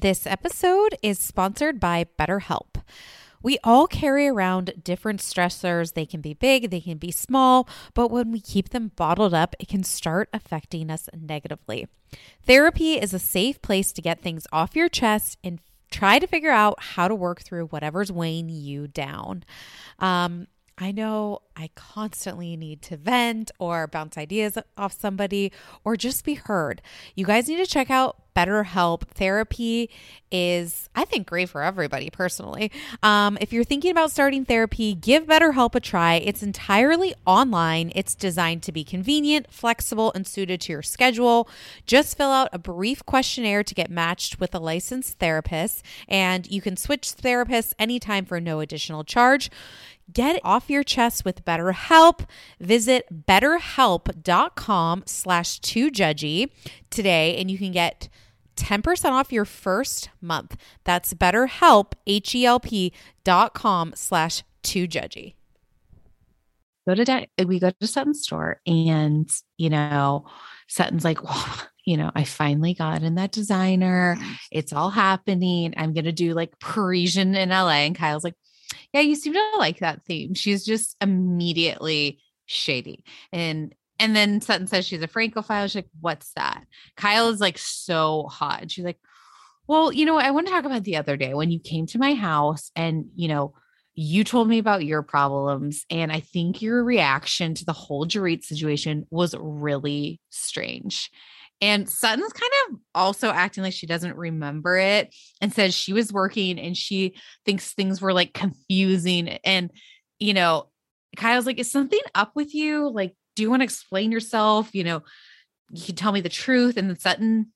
This episode is sponsored by BetterHelp. We all carry around different stressors. They can be big, they can be small, but when we keep them bottled up, it can start affecting us negatively. Therapy is a safe place to get things off your chest and try to figure out how to work through whatever's weighing you down. Um, I know I constantly need to vent or bounce ideas off somebody or just be heard. You guys need to check out BetterHelp. Therapy is, I think, great for everybody personally. Um, if you're thinking about starting therapy, give BetterHelp a try. It's entirely online, it's designed to be convenient, flexible, and suited to your schedule. Just fill out a brief questionnaire to get matched with a licensed therapist, and you can switch therapists anytime for no additional charge. Get it off your chest with BetterHelp. Visit betterhelp.com slash 2judgy today and you can get 10% off your first month. That's betterhelp, H-E-L-P dot com slash 2judgy. Go to, di- we go to Sutton's store and, you know, Sutton's like, well, you know, I finally got in that designer. It's all happening. I'm going to do like Parisian in LA. And Kyle's like, yeah, you seem to like that theme. She's just immediately shady. And and then Sutton says she's a Francophile. She's like, what's that? Kyle is like so hot. And she's like, well, you know, I want to talk about the other day when you came to my house and, you know, you told me about your problems. And I think your reaction to the whole Dorit situation was really strange. And Sutton's kind of also acting like she doesn't remember it and says she was working and she thinks things were like confusing. And, you know, Kyle's like, is something up with you? Like, do you want to explain yourself? You know, you can tell me the truth. And then Sutton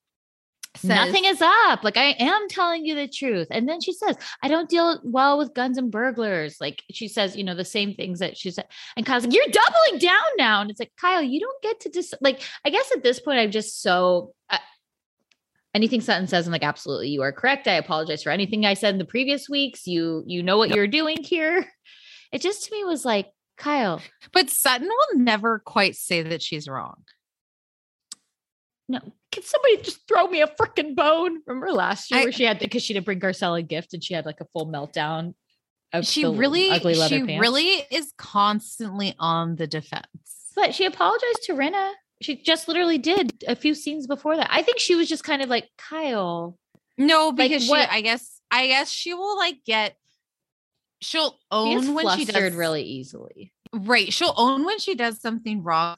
says, Nothing is up. Like I am telling you the truth. And then she says, I don't deal well with guns and burglars. Like she says, you know, the same things that she said. And Kyle's like, You're doubling down now. And it's like, Kyle, you don't get to just dis- like, I guess at this point, I'm just so uh, anything Sutton says, I'm like, absolutely, you are correct. I apologize for anything I said in the previous weeks. You you know what Yep. you're doing here. It just to me was like, Kyle, but Sutton will never quite say that she's wrong. no, can somebody just throw me a freaking bone? Remember last year I- where she had because she didn't bring Garcelle a gift and she had like a full meltdown. Of She really, she pants. really is constantly on the defense. But she apologized to Rinna. She just literally did a few scenes before that. I think she was just kind of like Kyle. No, Like, because what- she, I guess, I guess she will like get, she'll own gets when she does really easily. right. She'll own when she does something wrong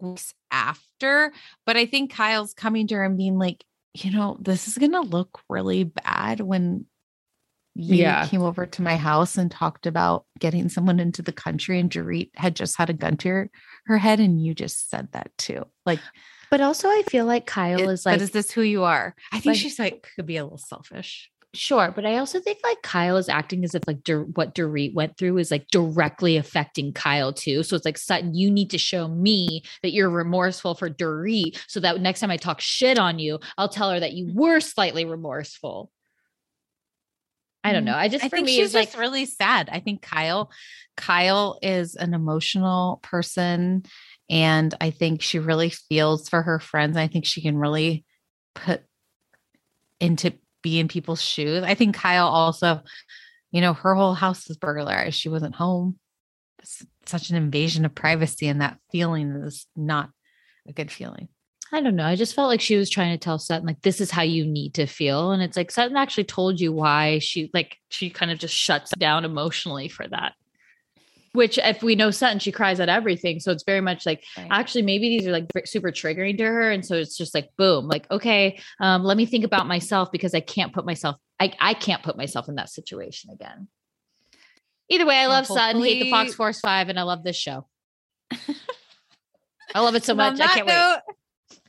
weeks after. But I think Kyle's coming to her and being like, you know, this is gonna look really bad when you Yeah. came over to my house and talked about getting someone into the country and Dorit had just had a gun to her, her head and you just said that too. Like, But also, I feel like Kyle it- is like but is this who you are? I think like- she's like could be a little selfish. Sure, but I also think like Kyle is acting as if like Dur- what Dorit went through is like directly affecting Kyle too. So it's like Sutton, you need to show me that you're remorseful for Dorit, so that next time I talk shit on you, I'll tell her that you were slightly remorseful. I don't Mm, know. I just I for think me she's like just really sad. I think Kyle, Kyle is an emotional person, and I think she really feels for her friends. I think she can really put into be in people's shoes. I think Kyle also, you know, her whole house was burglarized. She wasn't home. It's such an invasion of privacy, and that feeling is not a good feeling. I don't know. I just felt like she was trying to tell Sutton, like, this is how you need to feel. And it's like Sutton actually told you why she, like, she kind of just shuts down emotionally for that. Which, if we know Sutton, she cries at everything. So it's very much like, Right. actually, maybe these are like super triggering to her. And so it's just like, boom, like, okay, um, let me think about myself because I can't put myself, I, I can't put myself in that situation again. Either way, I love Sutton, hate the Fox Force 5, and I love this show. I love it so much. I can't wait. note,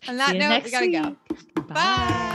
On See that note, we gotta go. week. Bye.